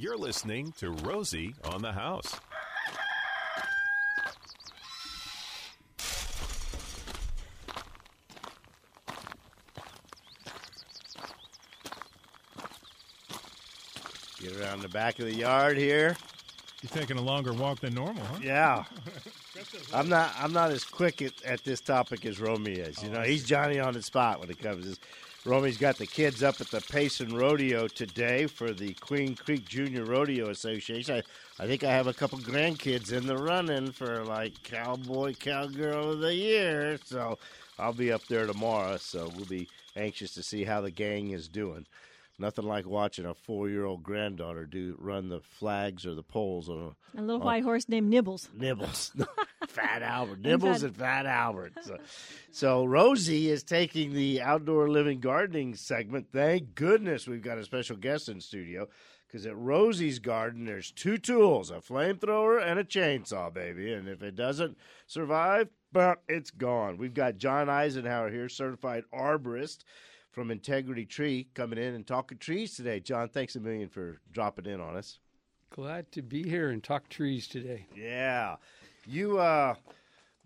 You're listening to Rosie on the House. Get around the back of the yard here. You're taking a longer walk than normal, huh? Yeah. I'm not. I'm not as quick at, at this topic as Romy is. You know, he's Johnny on the spot when it comes. to this. Romy's got the kids up at the Payson Rodeo today for the Queen Creek Junior Rodeo Association. I, I think I have a couple grandkids in the running for like Cowboy Cowgirl of the Year. So I'll be up there tomorrow. So we'll be anxious to see how the gang is doing. Nothing like watching a four-year-old granddaughter do run the flags or the poles on a A little white horse named Nibbles. Nibbles, Fat Albert, Nibbles, and Fat Albert. So, so Rosie is taking the outdoor living gardening segment. Thank goodness we've got a special guest in studio because at Rosie's garden there's two tools: a flamethrower and a chainsaw, baby. And if it doesn't survive, but it's gone. We've got John Eisenhower here, certified arborist from Integrity Tree, coming in and talking trees today. John, thanks a million for dropping in on us. Glad to be here and talk trees today. Yeah. You uh,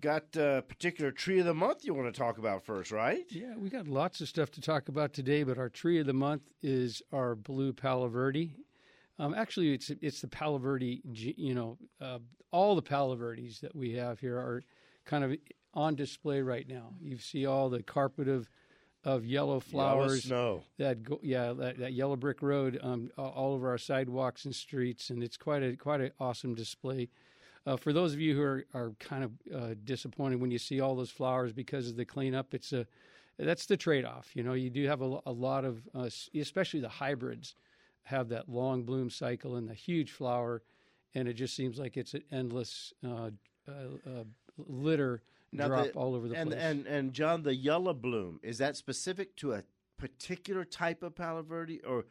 got a particular tree of the month you want to talk about first, right? Yeah, we got lots of stuff to talk about today, but our tree of the month is our blue palo verde. Um, actually, it's it's the palo verde. You know, uh, all the palo verdes that we have here are kind of on display right now. You see all the carpet of of yellow flowers snow. that go, yeah that, that yellow brick road um, all over our sidewalks and streets, and it's quite a quite an awesome display. Uh, for those of you who are, are kind of uh, disappointed when you see all those flowers because of the cleanup, it's a that's the trade off. You know, you do have a, a lot of, uh, especially the hybrids, have that long bloom cycle and the huge flower, and it just seems like it's an endless uh, uh, uh, litter Now drop the- all over the and, place. And and John, the yellow bloom is that specific to a particular type of Palo Verde, or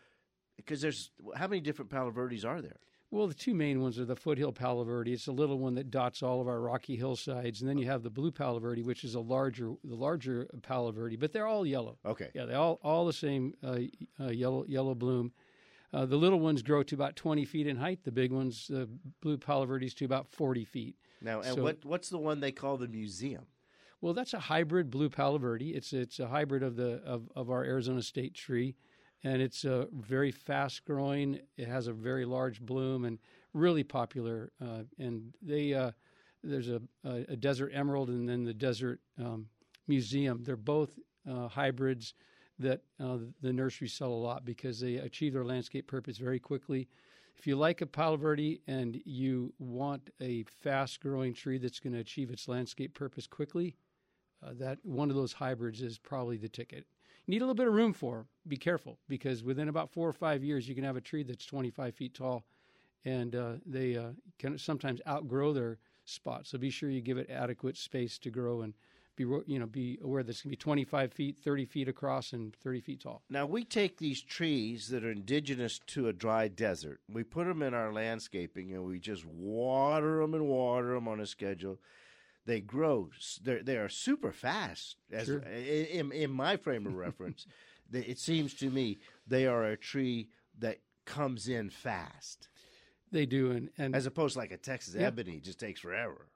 because there's how many different Palo Verdes are there? Well, the two main ones are the foothill palo verde. It's a little one that dots all of our rocky hillsides, and then you have the blue palo verde, which is a larger, the larger palo verde. But they're all yellow. Okay. Yeah, they all all the same uh, uh, yellow yellow bloom. Uh, the little ones grow to about 20 feet in height. The big ones, the blue palo verdes, to about 40 feet. Now, and So- what what's the one they call the museum? Well, that's a hybrid blue palo verde. It's it's a hybrid of the of, of our Arizona state tree, and it's a very fast growing. It has a very large bloom and really popular. Uh, and they uh, there's a, a a desert emerald and then the desert um, museum. They're both uh, hybrids that uh, the nurseries sell a lot because they achieve their landscape purpose very quickly. If you like a Palo Verde and you want a fast growing tree that's going to achieve its landscape purpose quickly, uh, that one of those hybrids is probably the ticket. You need a little bit of room for 'em. Be careful because within about four or five years, you can have a tree that's 25 feet tall, and uh, they uh, can sometimes outgrow their spot. So be sure you give it adequate space to grow and be you know be aware that it's going to be 25 feet, 30 feet across, and 30 feet tall. Now we take these trees that are indigenous to a dry desert, we put them in our landscaping, and we just water them and water them on a schedule. They grow; they they are super fast. As Sure. in, in my frame of reference, it seems to me they are a tree that comes in fast, They do, and and as opposed to like a Texas ebony just takes forever.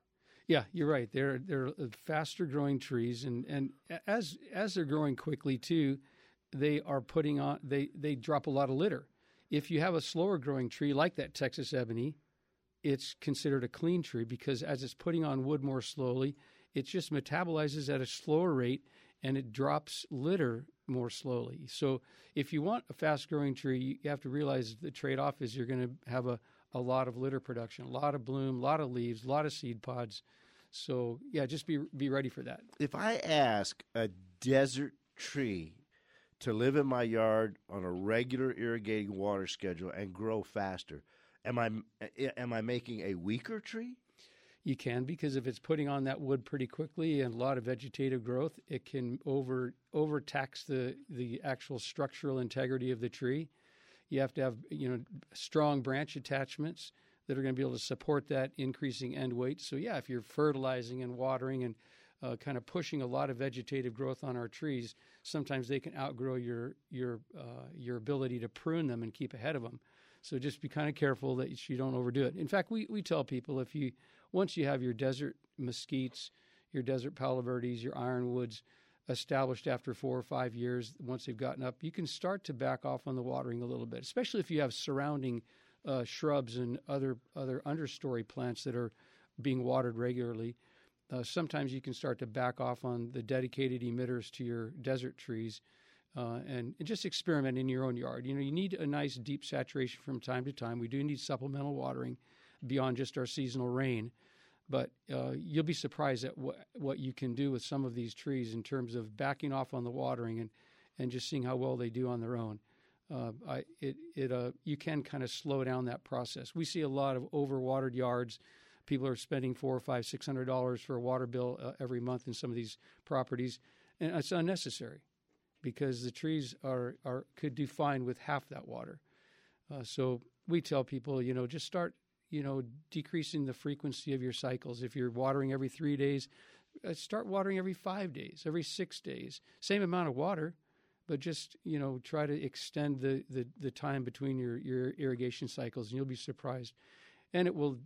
Yeah, you're right. They're they're uh, faster growing trees, and and as as they're growing quickly too, they are putting on they they drop a lot of litter. If you have a slower growing tree like that Texas ebony, it's considered a clean tree because as it's putting on wood more slowly, it just metabolizes at a slower rate and it drops litter more slowly. So if you want a fast growing tree, you have to realize the trade off is you're going to have a, a lot of litter production, a lot of bloom, a lot of leaves, a lot of seed pods. So yeah, just be be ready for that. If I ask a desert tree to live in my yard on a regular irrigating water schedule and grow faster, am I am I making a weaker tree? You can because if it's putting on that wood pretty quickly and a lot of vegetative growth, it can over overtax the the actual structural integrity of the tree. You have to have you know strong branch attachments that are going to be able to support that increasing end weight. So yeah, if you're fertilizing and watering and uh, kind of pushing a lot of vegetative growth on our trees, sometimes they can outgrow your your uh, your ability to prune them and keep ahead of them. So just be kind of careful that you don't overdo it. In fact, we, we tell people if you once you have your desert mesquites, your desert palo verdes, your ironwoods established after four or five years, once they've gotten up, you can start to back off on the watering a little bit, especially if you have surrounding uh, shrubs and other other understory plants that are being watered regularly. Uh, sometimes you can start to back off on the dedicated emitters to your desert trees uh, and, and, just experiment in your own yard. You know, you need a nice deep saturation from time to time. We do need supplemental watering beyond just our seasonal rain, but uh, you'll be surprised at what what you can do with some of these trees in terms of backing off on the watering and and just seeing how well they do on their own. Uh, I, it it uh, you can kind of slow down that process. We see a lot of overwatered yards. People are spending four or five, six hundred dollars for a water bill uh, every month in some of these properties, and it's unnecessary because the trees are, are could do fine with half that water. Uh, so we tell people, you know, just start, you know, decreasing the frequency of your cycles. If you're watering every three days, uh, start watering every five days, every six days. Same amount of water, but just you know, try to extend the the, the time between your your irrigation cycles, and you'll be surprised. And it will.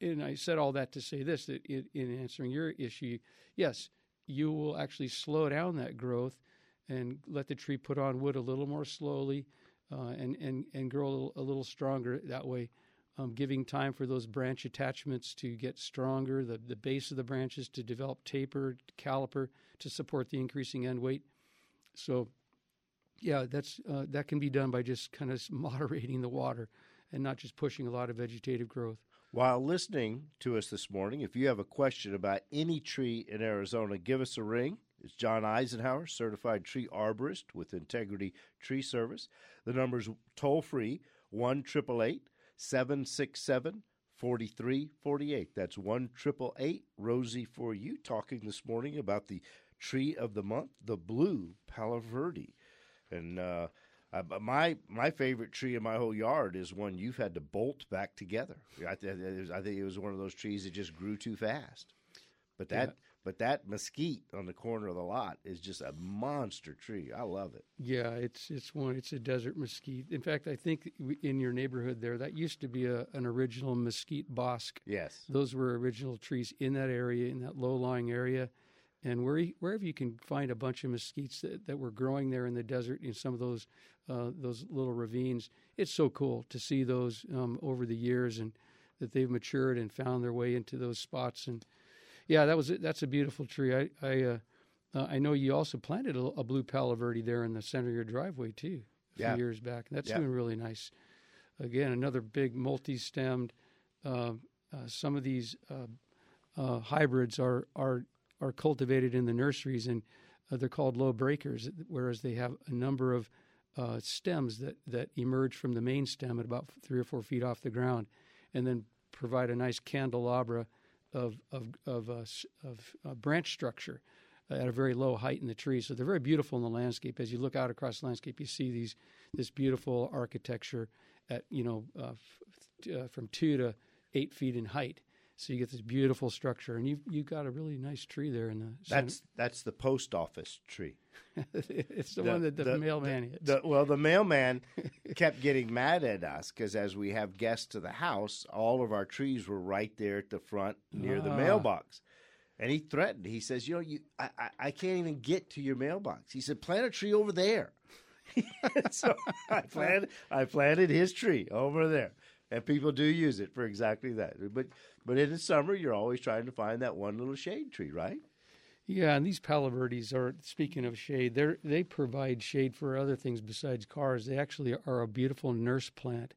And I said all that to say this: that in answering your issue, yes, you will actually slow down that growth and let the tree put on wood a little more slowly uh, and, and, and grow a little, a little stronger that way. Um, giving time for those branch attachments to get stronger, the, the base of the branches to develop taper, caliper to support the increasing end weight. So, yeah, that's uh, that can be done by just kind of moderating the water and not just pushing a lot of vegetative growth. While listening to us this morning, if you have a question about any tree in Arizona, give us a ring. It's John Eisenhower, certified tree arborist with Integrity Tree Service. The number is toll free 1 767 4348. That's 1 Rosie for you, talking this morning about the tree of the month, the blue Palo Verde. And uh, uh, my my favorite tree in my whole yard is one you've had to bolt back together. I, th- I think it was one of those trees that just grew too fast. But that yeah. But that mesquite on the corner of the lot is just a monster tree. I love it. Yeah, it's it's one. It's a desert mesquite. In fact, I think in your neighborhood there, that used to be a, an original mesquite bosque. Yes, those were original trees in that area, in that low-lying area, and where, wherever you can find a bunch of mesquites that, that were growing there in the desert in some of those uh, those little ravines. It's so cool to see those um, over the years and that they've matured and found their way into those spots and yeah, that was that's a beautiful tree. I I, uh, uh, I know you also planted a, a, blue palo verde there in the center of your driveway too a yeah. few years back. That's yeah. doing really nice. Again, another big multi-stemmed. Uh, uh some of these uh, uh, hybrids are are are cultivated in the nurseries and they're called low breakers, whereas they have a number of stems that that emerge from the main stem at about three or four feet off the ground, and then provide a nice candelabra of of of, uh, of uh, branch structure at a very low height in the tree. So they're very beautiful in the landscape. As you look out across the landscape, you see these this beautiful architecture at you know uh, f- uh, from two to eight feet in height. So you get this beautiful structure, and you you got a really nice tree there in the. That's center. that's the post office tree. it's the, the, one that the, the mailman hits. The, well, the mailman kept getting mad at us because as we have guests to the house, all of our trees were right there at the front near the ah. mailbox. And he threatened. He says, "You know, you I, I, I can't even get to your mailbox." He said, "Plant a tree over there." so I planted I planted his tree over there and people do use it for exactly that. But but in the summer, you're always trying to find that one little shade tree, right? Yeah, and these palo verdes are speaking of shade. They they provide shade for other things besides cars. They actually are a beautiful nurse plant.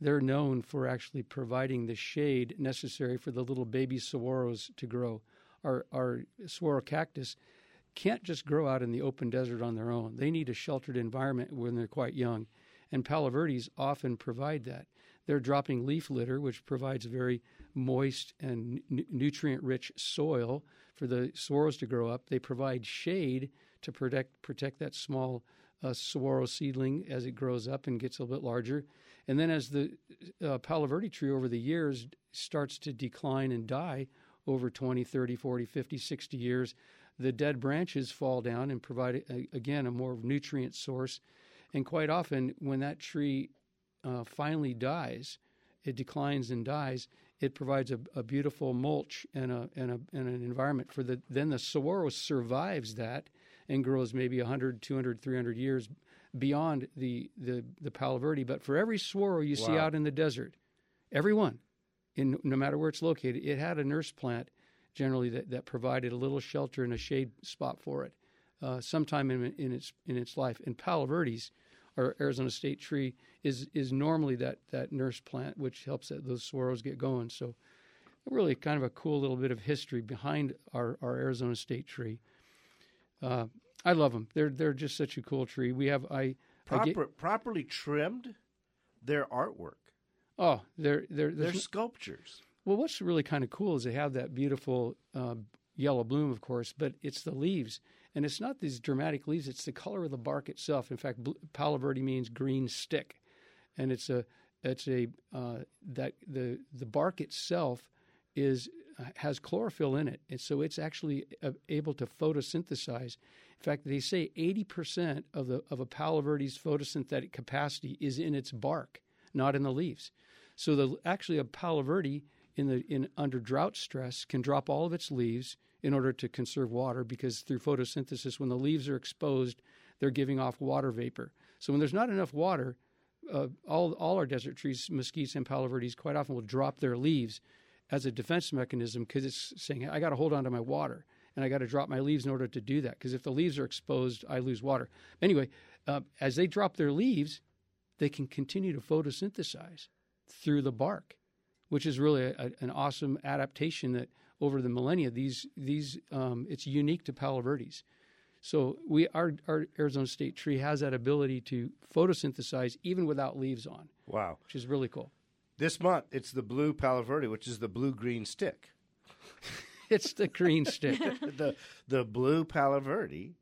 They're known for actually providing the shade necessary for the little baby saguaros to grow. Our our saguaro cactus can't just grow out in the open desert on their own. They need a sheltered environment when they're quite young, and palo verdes often provide that. They're dropping leaf litter, which provides very moist and n- nutrient rich soil for the saguaros to grow up. They provide shade to protect protect that small uh, seedling as it grows up and gets a little bit larger. And then as the uh, Palo Verde tree over the years starts to decline and die over 20, 30, 40, 50, 60 years, the dead branches fall down and provide, a, again, a more nutrient source. And quite often, when that tree uh, finally dies, it declines and dies. It provides a, a beautiful mulch and a, and a and an environment for the. Then the saguaro survives that and grows maybe 100, 200, 300 years beyond the the the Palo Verde. But for every saguaro you wow. see out in the desert, every one, in no matter where it's located, it had a nurse plant generally that, that provided a little shelter and a shade spot for it uh, sometime in, in its in its life. And Palo Verdes, our Arizona state tree, is is normally that that nurse plant which helps that, those saguaros get going. So really kind of a cool little bit of history behind our, our Arizona state tree. Uh, I love them. They're they're just such a cool tree. We have I, Proper, I get, properly trimmed. Their artwork. Oh, they're they're they're sculptures. Well, what's really kind of cool is they have that beautiful uh, yellow bloom, of course, but it's the leaves, and it's not these dramatic leaves; it's the color of the bark itself. In fact, Palo Verde means green stick, and it's a it's a uh, that the the bark itself is has chlorophyll in it, and so it's actually uh, able to photosynthesize. In fact, they say 80% of the of a Palo Verde's photosynthetic capacity is in its bark, not in the leaves. So the actually a Palo Verde in the in under drought stress can drop all of its leaves in order to conserve water because through photosynthesis when the leaves are exposed they're giving off water vapor. So when there's not enough water uh, all all our desert trees mesquites and palo verdes quite often will drop their leaves as a defense mechanism because it's saying I got to hold on to my water and I got to drop my leaves in order to do that because if the leaves are exposed I lose water. Anyway uh, as they drop their leaves they can continue to photosynthesize through the bark which is really a, an awesome adaptation that over the millennia these these um, it's unique to Palo Verdes. So we our our Arizona State tree has that ability to photosynthesize even without leaves on. Wow, which is really cool. This month it's the blue Palo Verde, which is the blue green stick. it's the green stick. the the blue Palo Verde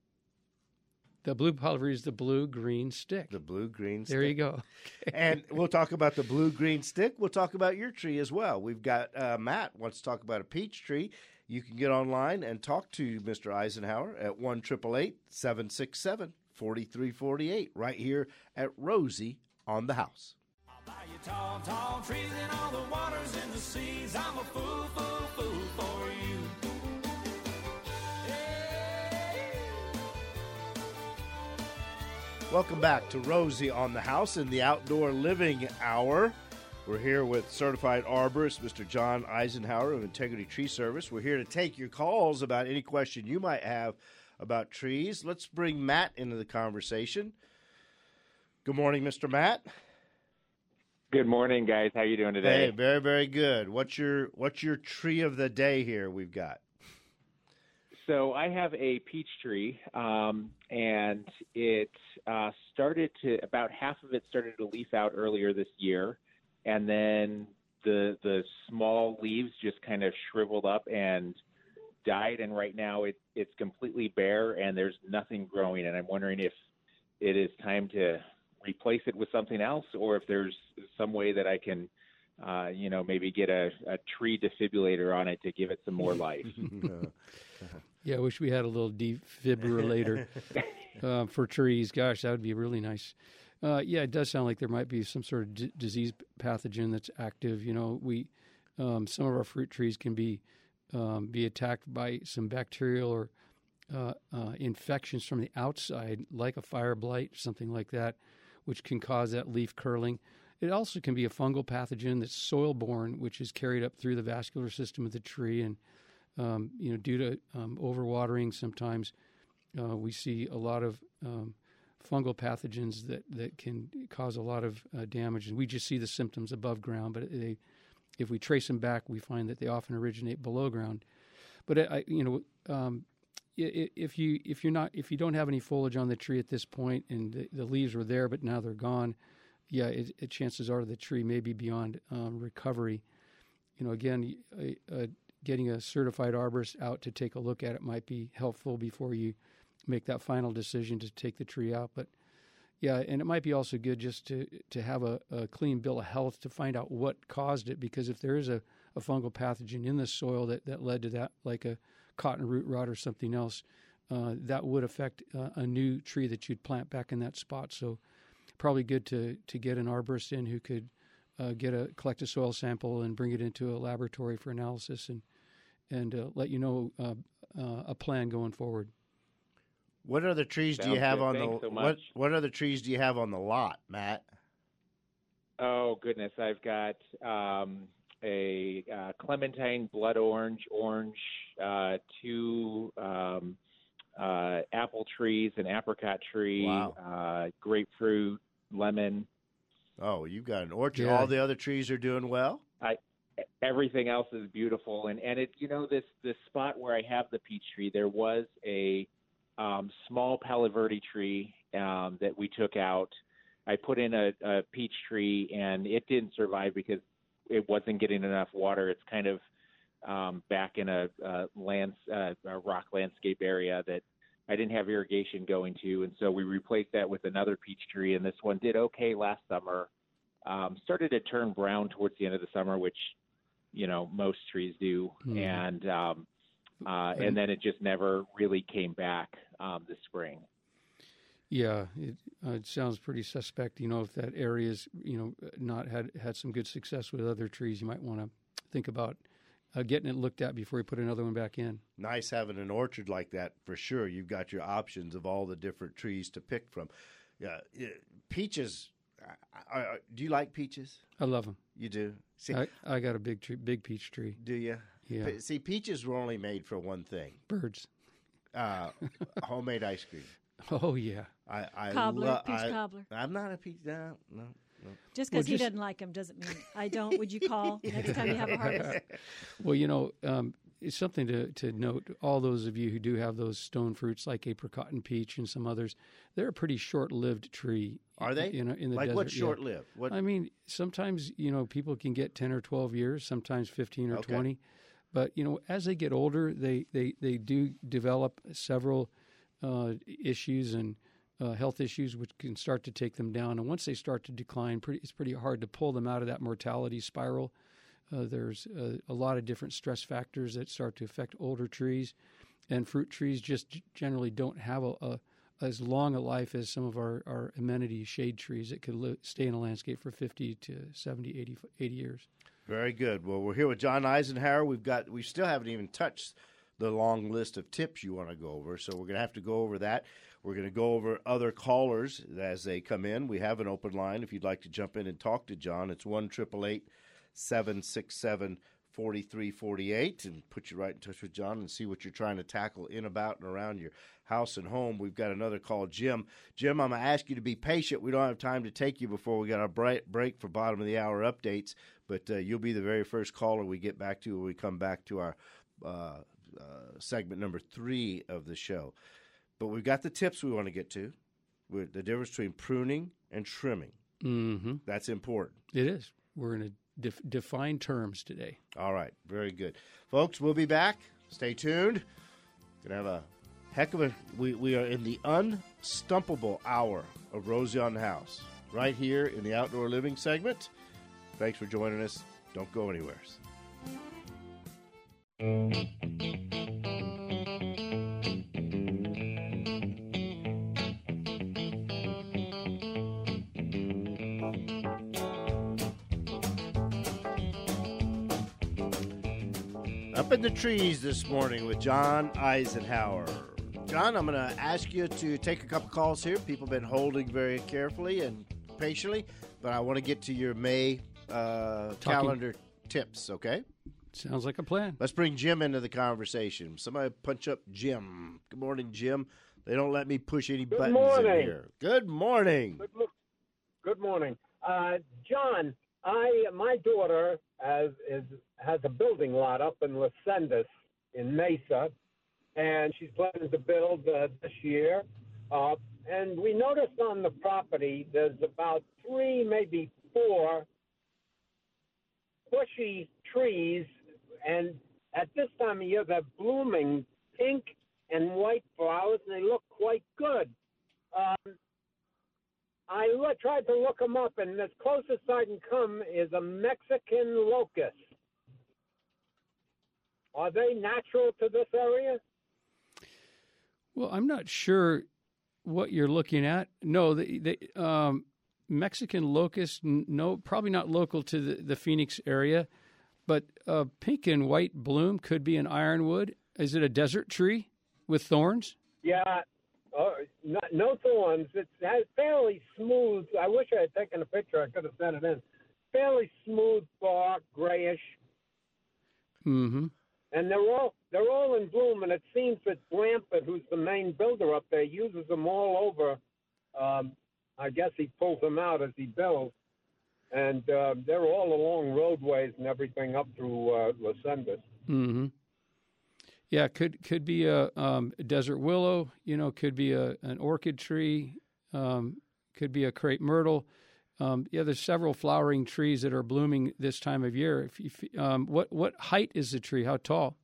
the blue Palo Verde is the blue green stick. The blue green stick. There you go. and we'll talk about the blue green stick. We'll talk about your tree as well. We've got uh, Matt wants to talk about a peach tree. You can get online and talk to Mr. Eisenhower at 1 767 4348 right here at Rosie on the house. Tall, tall trees and all the waters in the seas. I'm a fool, fool, fool for you. Welcome back to Rosie on the House in the Outdoor Living Hour. We're here with certified arborist Mr. John Eisenhower of Integrity Tree Service. We're here to take your calls about any question you might have about trees. Let's bring Matt into the conversation. Good morning, Mr. Matt. Good morning, guys. How are you doing today? Hey, very, very good. What's your what's your tree of the day here? We've got so I have a peach tree, um, and it uh, started to about half of it started to leaf out earlier this year, and then the the small leaves just kind of shriveled up and died, and right now it it's completely bare and there's nothing growing, and I'm wondering if it is time to replace it with something else, or if there's some way that I can. Uh, you know, maybe get a, a tree defibrillator on it to give it some more life. Yeah, I wish we had a little defibrillator uh, for trees. Gosh, that would be really nice. Uh, yeah, it does sound like there might be some sort of d- disease pathogen that's active. You know, we um, some of our fruit trees can be um, be attacked by some bacterial or uh, uh, infections from the outside, like a fire blight, something like that, which can cause that leaf curling. It also can be a fungal pathogen that's soil borne, which is carried up through the vascular system of the tree and um, you know, due to um, overwatering, sometimes uh, we see a lot of um, fungal pathogens that, that can cause a lot of uh, damage, and we just see the symptoms above ground. But they, if we trace them back, we find that they often originate below ground. But I, you know, um, if you if you're not if you don't have any foliage on the tree at this point, and the, the leaves were there but now they're gone, yeah, it, it, chances are the tree may be beyond um, recovery. You know, again, a, a, getting a certified arborist out to take a look at it might be helpful before you make that final decision to take the tree out. But yeah, and it might be also good just to to have a, a clean bill of health to find out what caused it, because if there is a, a fungal pathogen in the soil that, that led to that, like a cotton root rot or something else, uh, that would affect uh, a new tree that you'd plant back in that spot. So probably good to to get an arborist in who could uh, get a collect a soil sample and bring it into a laboratory for analysis and and uh, let you know uh, uh, a plan going forward. What other trees do you have good. on Thanks the so what? What other trees do you have on the lot, Matt? Oh goodness, I've got um, a uh, clementine, blood orange, orange, uh, two um, uh, apple trees, an apricot tree, Wow. uh, grapefruit, lemon. Oh, you've got an orchard. Yeah. All the other trees are doing well. Everything else is beautiful, and and it you know this this spot where I have the peach tree, there was a um, small Palo Verde tree um, that we took out. I put in a, a peach tree, and it didn't survive because it wasn't getting enough water. It's kind of um, back in a, a lands uh, a rock landscape area that I didn't have irrigation going to, and so we replaced that with another peach tree, and this one did okay last summer. Um, started to turn brown towards the end of the summer, which you know most trees do, Hmm. and um, uh, And- and then it just never really came back um, this spring. Yeah, it, uh, it sounds pretty suspect. You know, if that area's you know not had had some good success with other trees, you might want to think about uh, getting it looked at before you put another one back in. Nice having an orchard like that for sure. You've got your options of all the different trees to pick from. Yeah, yeah, peaches. I, I, do you like peaches? I love them. You do. See, I, I got a big tree, big peach tree. do you? Yeah, Pe- See, peaches were only made for one thing: birds. uh, homemade ice cream. Oh yeah, I, I Cobbler, lo- peach I, cobbler. I'm not a peach. No, no. Just Well, because he just- doesn't like them doesn't mean I don't. Would you call next time you have a harvest? Well, you know, um, it's something to, to note. All those of you who do have those stone fruits like apricot and peach and some others, they're a pretty short-lived tree. Are they? You know, in the like desert. what short lived? What? I mean, sometimes you know people can get ten or twelve years, sometimes fifteen or Okay. twenty. But you know, as they get older, they they they do develop several uh, issues and uh, health issues, which can start to take them down. And once they start to decline, pretty, it's pretty hard to pull them out of that mortality spiral. Uh, there's a, a lot of different stress factors that start to affect older trees, and fruit trees just generally don't have a, a as long a life as some of our, our amenity shade trees that could li- stay in a landscape for 50 to 70, 80, 80 years. Very good. Well, we're here with John Eisenhower. We've got we still haven't even touched the long list of tips you want to go over, so we're going to have to go over that. We're going to go over other callers as they come in. We have an open line if you'd like to jump in and talk to John. It's one triple eight seven six seven forty three forty eight, and put you right in touch with John and see what you're trying to tackle in about and around your house and home. We've got another call, Jim. Jim, I'm going to ask you to be patient. We don't have time to take you before we got our break, break for bottom of the hour updates, but uh, you'll be the very first caller we get back to when we come back to our uh, uh, segment number three of the show. But we've got the tips we want to get to. With the difference between pruning and trimming. Mm-hmm. That's important. It is. We're going to def- define terms today. All right, very good, folks. We'll be back. Stay tuned. Gonna have a heck of a. We we are in the unstumpable hour of Rosie on the House, right here in the outdoor living segment. Thanks for joining us. Don't go anywhere. Trees this morning with John Eisenhower. John, I'm going to ask you to take a couple calls here. People have been holding very carefully and patiently, but I want to get to your May uh, calendar tips, okay? Sounds like a plan. Let's bring Jim into the conversation. Somebody punch up Jim. Good morning, Jim. They don't let me push any buttons in here. Good morning. Good, mo- good morning, uh, John. I my daughter has is has a building lot up in Andes in Mesa, and she's planning to build uh, this year. Uh, and we noticed on the property there's about three, maybe four bushy trees, and at this time of year they're blooming pink and white flowers, and they look quite good. Um, I tried to look them up, and as closest I can come is a Mexican locust. Are they natural to this area? Well, I'm not sure what you're looking at. No, the, they, um, Mexican locust, no, probably not local to the, the Phoenix area, but uh, pink and white bloom could be an ironwood. Is it a desert tree with thorns? Yeah, uh, no, thorns. It's fairly smooth. I wish I had taken a picture. I could have sent it in. Fairly smooth bark, grayish. Mm-hmm. And they're all they're all in bloom. And it seems that Blandford, who's the main builder up there, uses them all over. Um, I guess he pulls them out as he builds, and uh, they're all along roadways and everything up through uh, Los Mm-hmm. Yeah, could could be a um, desert willow. You know, could be a an orchid tree. Um, could be a crepe myrtle. Um, yeah, there's several flowering trees that are blooming this time of year. If, if, um, what what height is the tree? How tall?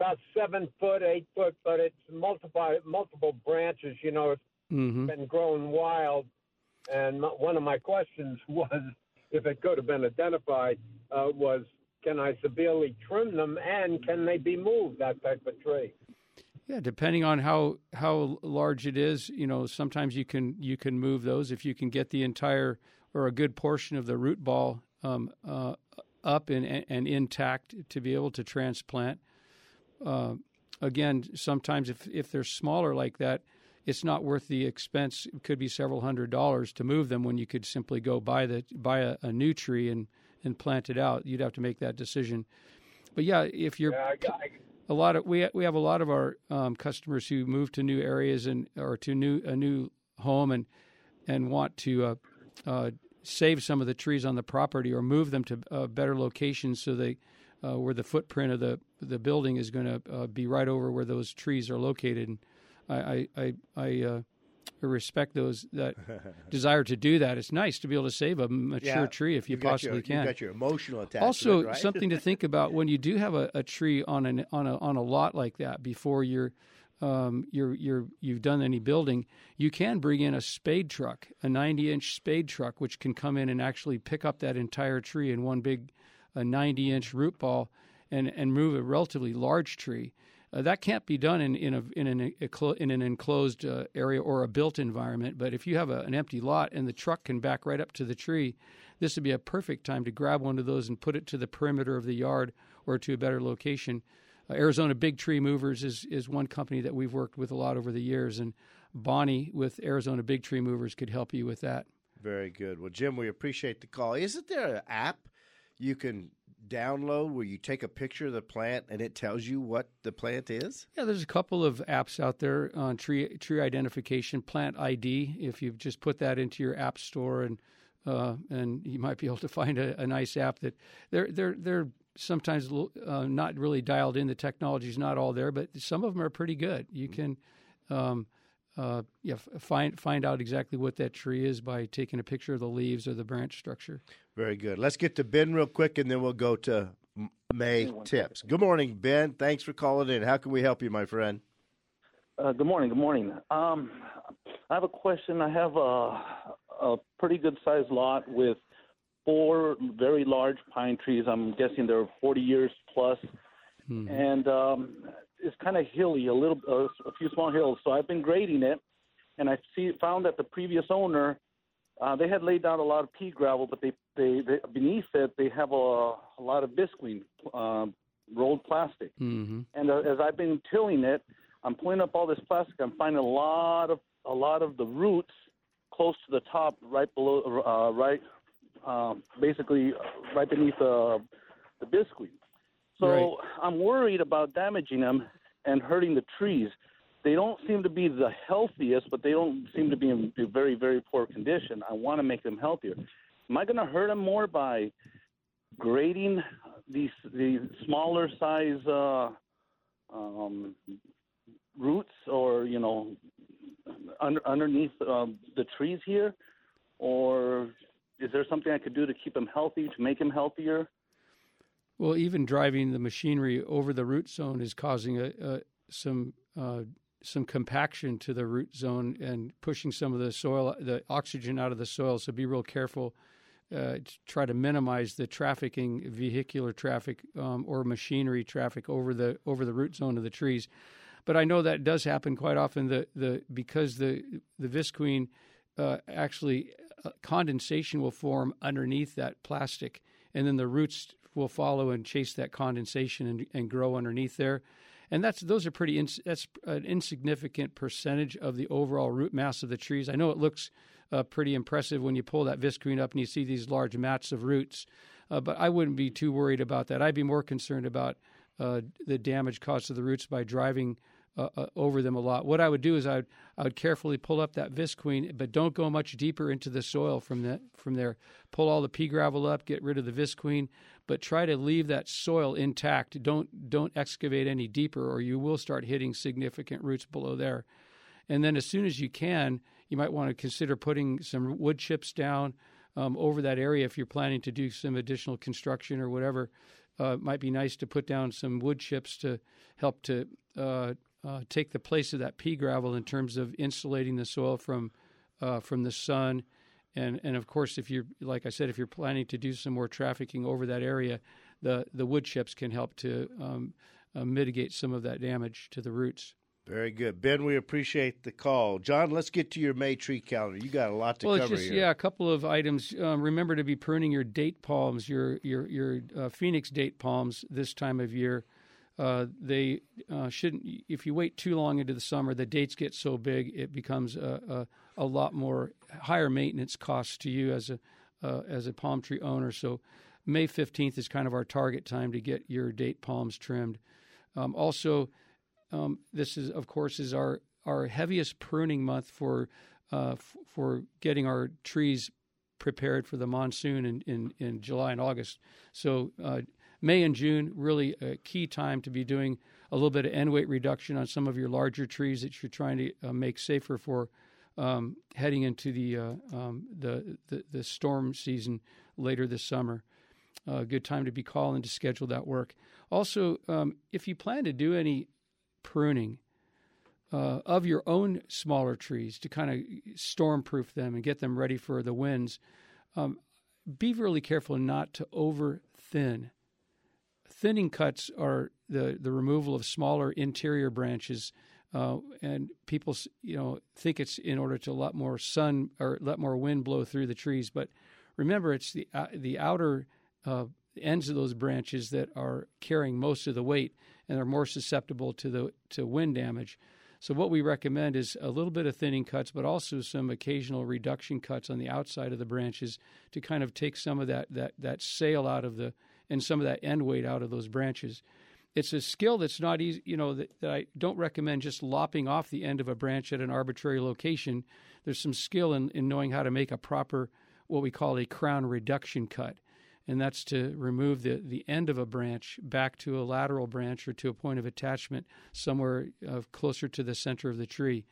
About seven foot, eight foot, but it's multiple multiple branches. You know, it's mm-hmm. been growing wild. And one of my questions was, if it could have been identified, uh, was can I severely trim them, and can they be moved? That type of tree. Yeah, depending on how how large it is, you know, sometimes you can you can move those if you can get the entire or a good portion of the root ball um, uh, up and and intact to be able to transplant. Uh, again, sometimes if if they're smaller like that, it's not worth the expense. It could be several hundred dollars to move them when you could simply go buy the buy a, a new tree and and plant it out. You'd have to make that decision. But yeah, if you're yeah, I, I, a lot of we we have a lot of our um, customers who move to new areas and or to new a new home and and want to uh, uh, save some of the trees on the property or move them to uh, better locations so they uh, where the footprint of the the building is going to uh, be right over where those trees are located. And I I I, I respect those that desire to do that. It's nice to be able to save a mature yeah, tree if you possibly your, can. You've got your emotional attachment. Also, right? something to think about when you do have a, a tree on an on a on a lot like that before you're um, you're you're you've done any building, you can bring in a spade truck, a 90 inch spade truck, which can come in and actually pick up that entire tree in one big, a 90 inch root ball, and and move a relatively large tree. Uh, that can't be done in in, a, in an in an enclosed uh, area or a built environment. But if you have a, an empty lot and the truck can back right up to the tree, this would be a perfect time to grab one of those and put it to the perimeter of the yard or to a better location. Uh, Arizona Big Tree Movers is is one company that we've worked with a lot over the years, and Bonnie with Arizona Big Tree Movers could help you with that. Very good. Well, Jim, we appreciate the call. Isn't there an app you can download where you take a picture of the plant and it tells you what the plant is? Yeah, there's a couple of apps out there on tree tree identification, Plant ID. If you just put that into your app store and uh, and you might be able to find a, a, nice app that they're they're they're sometimes uh, not really dialed in. The technology's not all there, but some of them are pretty good. You can. Um, uh, yeah, find find out exactly what that tree is by taking a picture of the leaves or the branch structure. Very good. Let's get to Ben real quick, and then we'll go to May tips. Good morning, Ben. Thanks for calling in. How can we help you, my friend? Uh, good morning. Good morning. Um, I have a question. I have a, a pretty good sized lot with four very large pine trees. I'm guessing they're 40 years plus, mm-hmm. and um, it's kind of hilly, a little, uh, a few small hills. So I've been grading it, and I see found that the previous owner uh, they had laid down a lot of pea gravel, but they, they, they beneath it they have a, a lot of visqueen, uh, rolled plastic. Mm-hmm. And uh, as I've been tilling it, I'm pulling up all this plastic. I'm finding a lot of a lot of the roots close to the top, right below, uh, right, um, basically right beneath uh, the visqueen. So right. I'm worried about damaging them and hurting the trees they don't seem to be the healthiest, but they don't seem to be in very, very poor condition. I want to make them healthier. Am I going to hurt them more by grading these these smaller size uh, um, roots, or you know, under, underneath uh, the trees here, or is there something I could do to keep them healthy, to make them healthier? Well, even driving the machinery over the root zone is causing a, a some uh, some compaction to the root zone and pushing some of the soil, the oxygen out of the soil. So be real careful. Uh, to try to minimize the trafficking, vehicular traffic um, or machinery traffic over the over the root zone of the trees. But I know that does happen quite often. The the because the the visqueen uh, actually uh, condensation will form underneath that plastic, and then the roots will follow and chase that condensation and, and grow underneath there. And that's those are pretty that's an insignificant percentage of the overall root mass of the trees. I know it looks uh, pretty impressive when you pull that visqueen up and you see these large mats of roots, uh, but I wouldn't be too worried about that. I'd be more concerned about uh, the damage caused to the roots by driving uh, uh, over them a lot. What I would do is I would I would carefully pull up that visqueen, but don't go much deeper into the soil from that from there. Pull all the pea gravel up, get rid of the visqueen, but try to leave that soil intact. Don't don't excavate any deeper, or you will start hitting significant roots below there. And then as soon as you can, you might want to consider putting some wood chips down um, over that area if you're planning to do some additional construction or whatever. Uh, it might be nice to put down some wood chips to help to uh, uh, take the place of that pea gravel in terms of insulating the soil from uh, from the sun, and and of course, if you're like I said, if you're planning to do some more trafficking over that area, the the wood chips can help to um, uh, mitigate some of that damage to the roots. Very good, Ben. We appreciate the call, John. Let's get to your May tree calendar. You got a lot to well, cover just, here. Yeah, a couple of items. Um, remember to be pruning your date palms, your your your uh, phoenix date palms this time of year. Uh, they uh, shouldn't. If you wait too long into the summer, the dates get so big it becomes a, a, a lot more higher maintenance costs to you as a uh, as a palm tree owner. So May fifteenth is kind of our target time to get your date palms trimmed. Um, also, um, this is of course is our our heaviest pruning month for uh, f- for getting our trees prepared for the monsoon in, in, in July and August. So uh, May and June, really a key time to be doing a little bit of end weight reduction on some of your larger trees that you're trying to uh, make safer for um, heading into the, uh, um, the, the, the storm season later this summer. A uh, good time to be calling to schedule that work. Also, um, if you plan to do any pruning uh, of your own smaller trees to kind of storm proof them and get them ready for the winds, um, be really careful not to over thin thinning cuts are the, the removal of smaller interior branches, uh, and people you know think it's in order to let more sun or let more wind blow through the trees. But remember, it's the uh, the outer uh, ends of those branches that are carrying most of the weight and are more susceptible to the to wind damage. So what we recommend is a little bit of thinning cuts, but also some occasional reduction cuts on the outside of the branches to kind of take some of that that that sail out of the and some of that end weight out of those branches. It's a skill that's not easy, you know, that, that I don't recommend just lopping off the end of a branch at an arbitrary location. There's some skill in, in knowing how to make a proper, what we call a crown reduction cut. And that's to remove the, the end of a branch back to a lateral branch or to a point of attachment somewhere uh, closer to the center of the tree.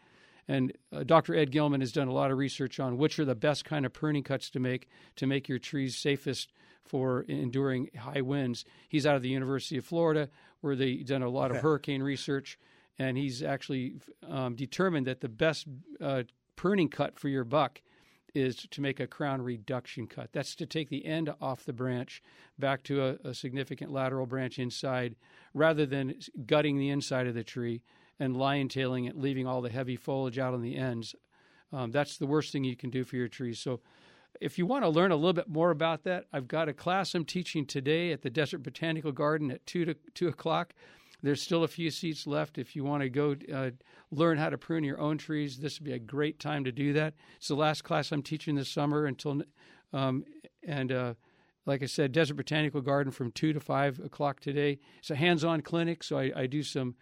And uh, Dr. Ed Gilman has done a lot of research on which are the best kind of pruning cuts to make to make your trees safest for enduring high winds. He's out of the University of Florida, where they've done a lot of hurricane research, and he's actually um, determined that the best uh, pruning cut for your buck is to make a crown reduction cut. That's to take the end off the branch back to a, a significant lateral branch inside, rather than gutting the inside of the tree and lion tailing it, leaving all the heavy foliage out on the ends. Um, that's the worst thing you can do for your trees. So if you want to learn a little bit more about that, I've got a class I'm teaching today at the Desert Botanical Garden at two to two o'clock. There's still a few seats left. If you want to go uh, learn how to prune your own trees, this would be a great time to do that. It's the last class I'm teaching this summer until, um, and uh, like I said, Desert Botanical Garden from two to five o'clock today. It's a hands-on clinic, so I, I do some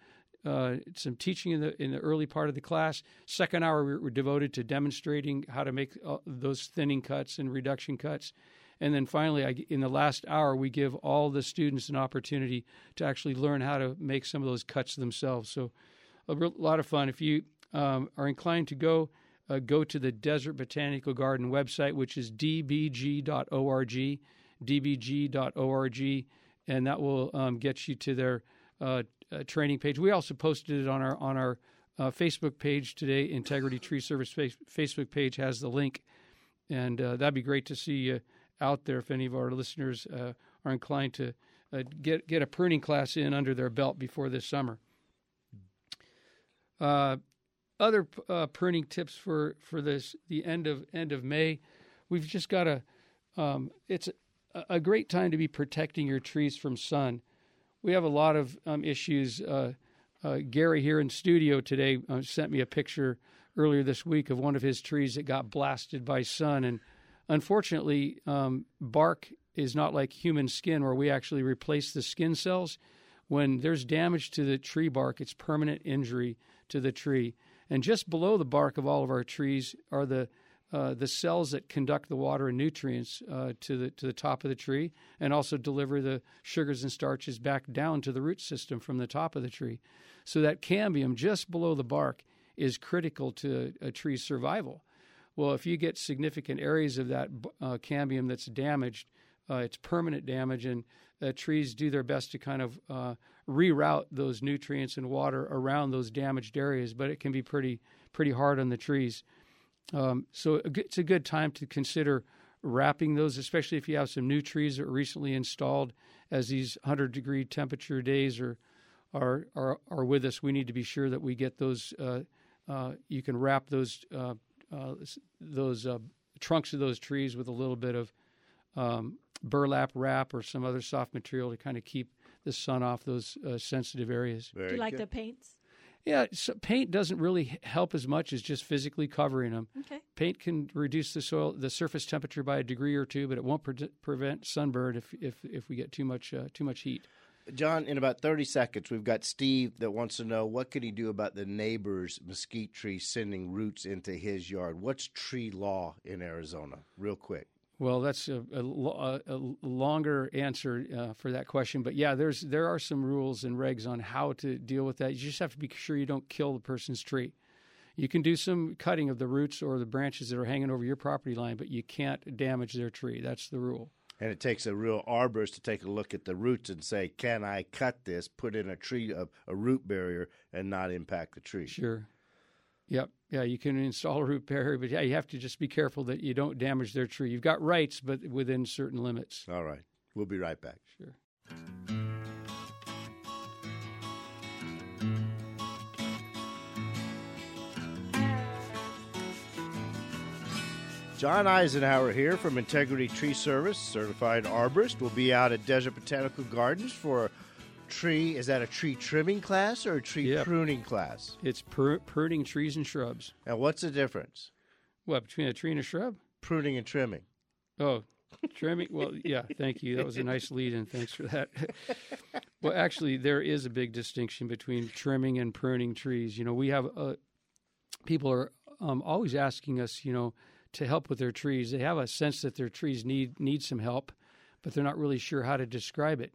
uh, some teaching in the in the early part of the class. Second hour we were devoted to demonstrating how to make uh, those thinning cuts and reduction cuts, and then finally, I, in the last hour, we give all the students an opportunity to actually learn how to make some of those cuts themselves. So, a real, lot of fun. If you um, are inclined to go, uh, go to the Desert Botanical Garden website, which is dbg.org, dbg.org, and that will um, get you to their uh, uh, training page. We also posted it on our on our uh, Facebook page today. Integrity Tree Service face, Facebook page has the link, and uh, that'd be great to see you out there if any of our listeners uh, are inclined to uh, get get a pruning class in under their belt before this summer. Other pruning tips for for this the end of end of May. we've just got a Um, it's a, a, great time to be protecting your trees from sun. We have a lot of um, issues. Uh, uh, Gary here in studio today uh, sent me a picture earlier this week of one of his trees that got blasted by sun, and unfortunately, um, bark is not like human skin where we actually replace the skin cells. When there's damage to the tree bark, it's permanent injury to the tree. And just below the bark of all of our trees are the uh, the cells that conduct the water and nutrients uh, to the to the top of the tree, and also deliver the sugars and starches back down to the root system from the top of the tree. So that cambium just below the bark is critical to a tree's survival. Well, if you get significant areas of that uh, cambium that's damaged, uh, it's permanent damage, and uh, trees do their best to kind of reroute those nutrients and water around those damaged areas, but it can be pretty pretty hard on the trees. Um, so it's a good time to consider wrapping those, especially if you have some new trees that were recently installed. As these 100 degree temperature days are are are, are with us, we need to be sure that we get those. Uh, uh, you can wrap those uh, uh those uh, trunks of those trees with a little bit of um, burlap wrap or some other soft material to kind of keep the sun off those uh, sensitive areas. Very Do you like good. the paints? Yeah, so paint doesn't really help as much as just physically covering them. Okay. Paint can reduce the soil, the surface temperature by a degree or two, but it won't pre- prevent sunburn if, if if we get too much uh, too much heat. John, in about thirty seconds, we've got Steve that wants to know what could he do about the neighbor's mesquite tree sending roots into his yard. What's tree law in Arizona? Real quick. Well, that's a, a, a longer answer uh, for that question, but yeah, there's there are some rules and regs on how to deal with that. You just have to be sure you don't kill the person's tree. You can do some cutting of the roots or the branches that are hanging over your property line, but you can't damage their tree. That's the rule. And it takes a real arborist to take a look at the roots and say, "Can I cut this, put in a tree a, a root barrier, and not impact the tree?" Sure. Yep. Yeah, you can install a root barrier, but yeah, you have to just be careful that you don't damage their tree. You've got rights, but within certain limits. All right. We'll be right back. Sure. John Eisenhower here from Integrity Tree Service, certified arborist. We'll be out at Desert Botanical Gardens for tree is that a tree trimming class or a tree yep. pruning class? It's pr- pruning trees and shrubs. And what's the difference? What between a tree and a shrub? Pruning and trimming. Oh, trimming. Well, yeah. Thank you. That was a nice lead, and thanks for that. well, actually, there is a big distinction between trimming and pruning trees. You know, we have uh, people are um, always asking us, you know, to help with their trees. They have a sense that their trees need need some help, but they're not really sure how to describe it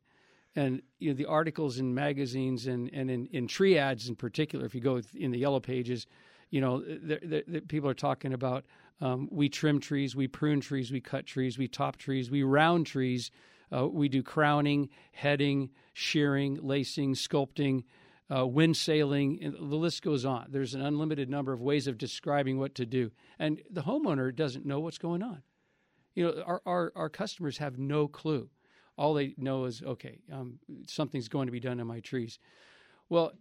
and you know the articles in magazines and and in, in tree ads in particular if you go in the yellow pages you know the, people are talking about um, we trim trees we prune trees we cut trees we top trees we round trees. Uh, we do crowning heading shearing lacing sculpting uh, wind sailing and the list goes on. There's an unlimited number of ways of describing what to do. And the homeowner doesn't know what's going on. You know our, our, our customers have no clue all they know is okay, um, something's going to be done in my trees. Well,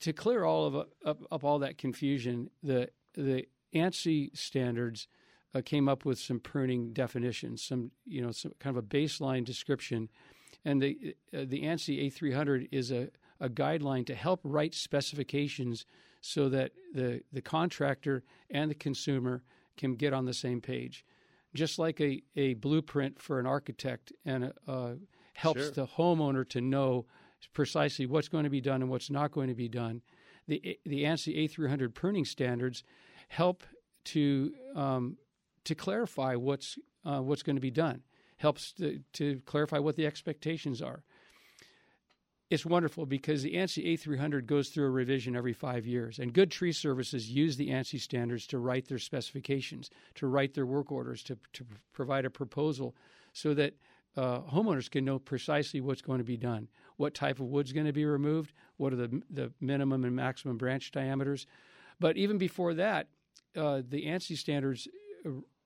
to clear all of up, up all that confusion, the the ANSI standards uh, came up with some pruning definitions, some you know some kind of a baseline description, and the uh, the ANSI A300 is a a guideline to help write specifications so that the the contractor and the consumer can get on the same page just like a, a blueprint for an architect and uh, helps sure. the homeowner to know precisely what's going to be done and what's not going to be done. The the ANSI A300 pruning standards help to um, to clarify what's uh, what's going to be done. Helps to, to clarify what the expectations are it's wonderful because the ANSI A300 goes through a revision every five years, and good tree services use the ANSI standards to write their specifications, to write their work orders, to, to provide a proposal so that uh, homeowners can know precisely what's going to be done, what type of wood's going to be removed, what are the, the minimum and maximum branch diameters. But even before that, uh, the ANSI standards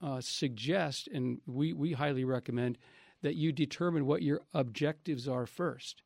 uh, suggest, and we, we highly recommend, that you determine what your objectives are first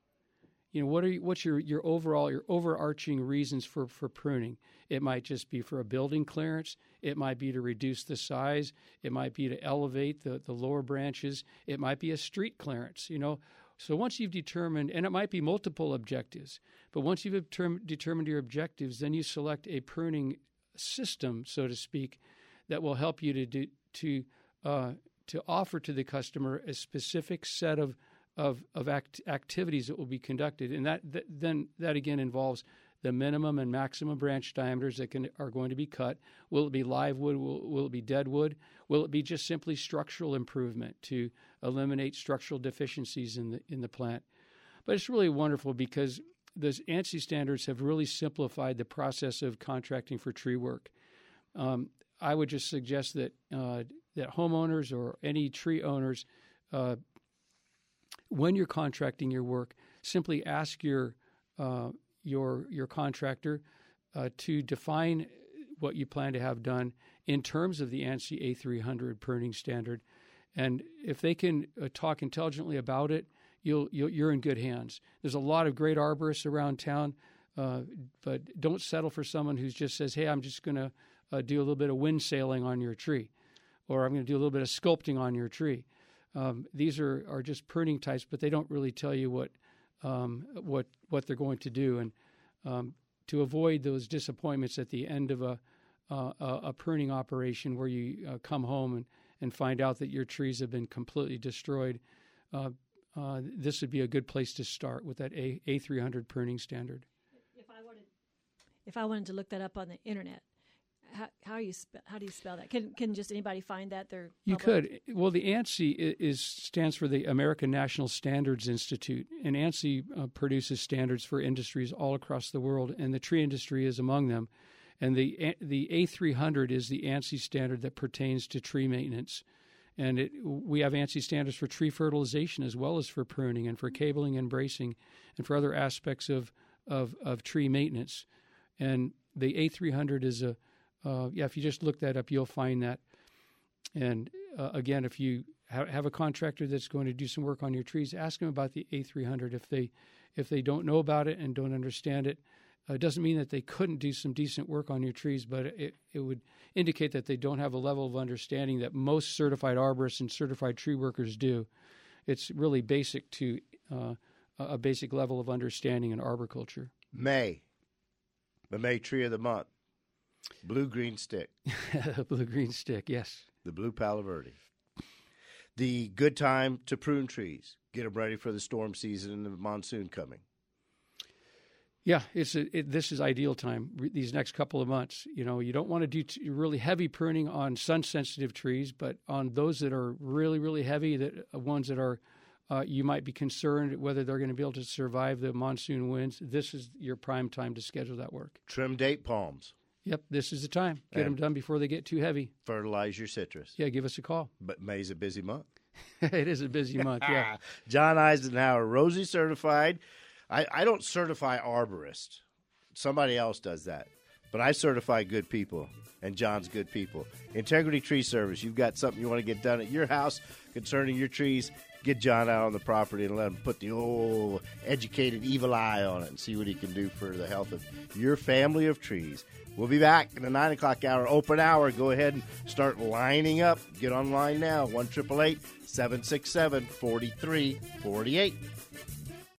you know what are you, what's your your overall your overarching reasons for for pruning? It might just be for a building clearance. It might be to reduce the size. It might be to elevate the the lower branches. It might be a street clearance you know? So once you've determined and it might be multiple objectives but once you've determined your objectives then you select a pruning system so to speak that will help you to do to uh, to offer to the customer a specific set of of, of act, activities that will be conducted, and that, that, then that again involves the minimum and maximum branch diameters that can, are going to be cut. Will it be live wood? Will, will it be dead wood? Will it be just simply structural improvement to eliminate structural deficiencies in the in the plant? But it's really wonderful because those ANSI standards have really simplified the process of contracting for tree work. Um, I would just suggest that uh, that homeowners or any tree owners uh, when you're contracting your work, simply ask your uh, your your contractor uh, to define what you plan to have done in terms of the ANSI A300 pruning standard, and if they can uh, talk intelligently about it, you'll, you are in good hands. There's a lot of great arborists around town, uh, but don't settle for someone who just says, "Hey, I'm just going to uh, do a little bit of wind sailing on your tree," or "I'm going to do a little bit of sculpting on your tree." Um, these are, are just pruning types, but they don't really tell you what um, what what they're going to do. And um, to avoid those disappointments at the end of a uh, a pruning operation where you uh, come home and, and find out that your trees have been completely destroyed, uh, uh this would be a good place to start with that A A300 pruning standard. If I wanted, if I wanted to look that up on the internet, how, how you spe- how do you spell that? Can can just anybody find that? There you could. Well, the ANSI is stands for the American National Standards Institute, and ANSI uh, produces standards for industries all across the world, and the tree industry is among them. And the the A300 is the ANSI standard that pertains to tree maintenance, and it, we have ANSI standards for tree fertilization as well as for pruning and for cabling and bracing, and for other aspects of of, of tree maintenance. And the A300 is a uh, yeah, if you just look that up, you'll find that. And uh, again, if you ha- have a contractor that's going to do some work on your trees, ask them about the A300. If they if they don't know about it and don't understand it, uh, it doesn't mean that they couldn't do some decent work on your trees, but it, it would indicate that they don't have a level of understanding that most certified arborists and certified tree workers do. It's really basic to uh, a basic level of understanding in arboriculture. May, the May tree of the month. Blue green stick. blue green stick, yes. The blue Palo Verde. The good time to prune trees. Get them ready for the storm season and the monsoon coming. Yeah, it's a, it, this is ideal time. These next couple of months, you know, you don't want to do t- really heavy pruning on sun-sensitive trees, but on those that are really, really heavy, that uh, ones that are uh, you might be concerned whether they're going to be able to survive the monsoon winds. This is your prime time to schedule that work. Trim date palms. Yep, this is the time. Get and them done before they get too heavy. Fertilize your citrus. Yeah, give us a call. But May's a busy month. it is a busy month, yeah. John Eisenhower, Rosie certified. I, I don't certify arborists. Somebody else does that. But I certify good people, and John's good people. Integrity Tree Service, you've got something you want to get done at your house concerning your trees, get John out on the property and let him put the old educated evil eye on it and see what he can do for the health of your family of trees. We'll be back in the 9 o'clock hour, open hour. Go ahead and start lining up. Get online now, 1 767 4348.